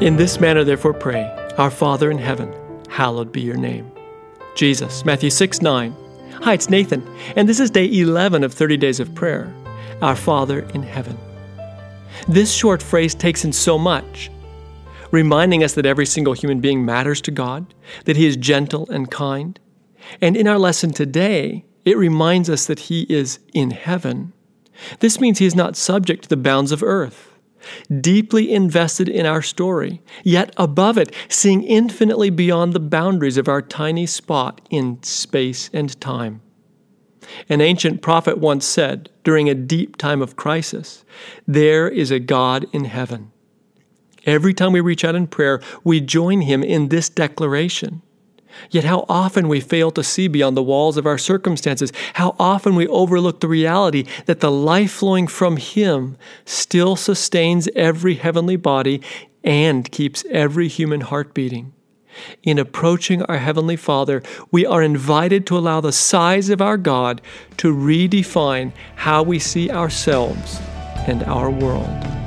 In this manner, therefore, pray Our Father in heaven, hallowed be your name. Jesus, Matthew 6 9. Hi, it's Nathan, and this is day 11 of 30 days of prayer. Our Father in heaven. This short phrase takes in so much, reminding us that every single human being matters to God, that He is gentle and kind. And in our lesson today, it reminds us that He is in heaven. This means He is not subject to the bounds of earth deeply invested in our story, yet above it, seeing infinitely beyond the boundaries of our tiny spot in space and time. An ancient prophet once said, during a deep time of crisis, There is a God in heaven. Every time we reach out in prayer, we join him in this declaration. Yet, how often we fail to see beyond the walls of our circumstances, how often we overlook the reality that the life flowing from Him still sustains every heavenly body and keeps every human heart beating. In approaching our Heavenly Father, we are invited to allow the size of our God to redefine how we see ourselves and our world.